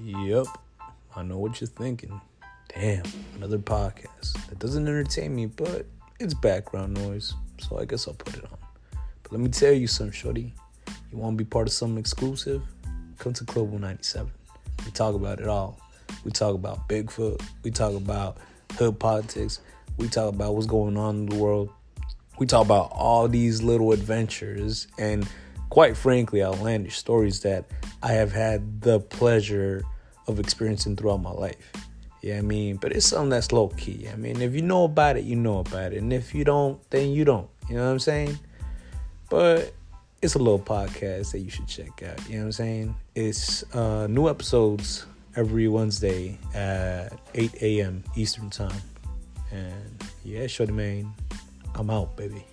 Yep, I know what you're thinking. Damn, another podcast that doesn't entertain me, but it's background noise, so I guess I'll put it on. But let me tell you something, shorty. You want to be part of something exclusive? Come to Club 197. We talk about it all. We talk about Bigfoot. We talk about hood politics. We talk about what's going on in the world. We talk about all these little adventures and, quite frankly, outlandish stories that I have had the pleasure of experiencing throughout my life. Yeah, I mean, but it's something that's low key. I mean, if you know about it, you know about it. And if you don't, then you don't. You know what I'm saying? But it's a little podcast that you should check out. You know what I'm saying? It's uh, new episodes every Wednesday at 8 a.m. Eastern Time. And yeah, Shorty Main, I'm out, baby.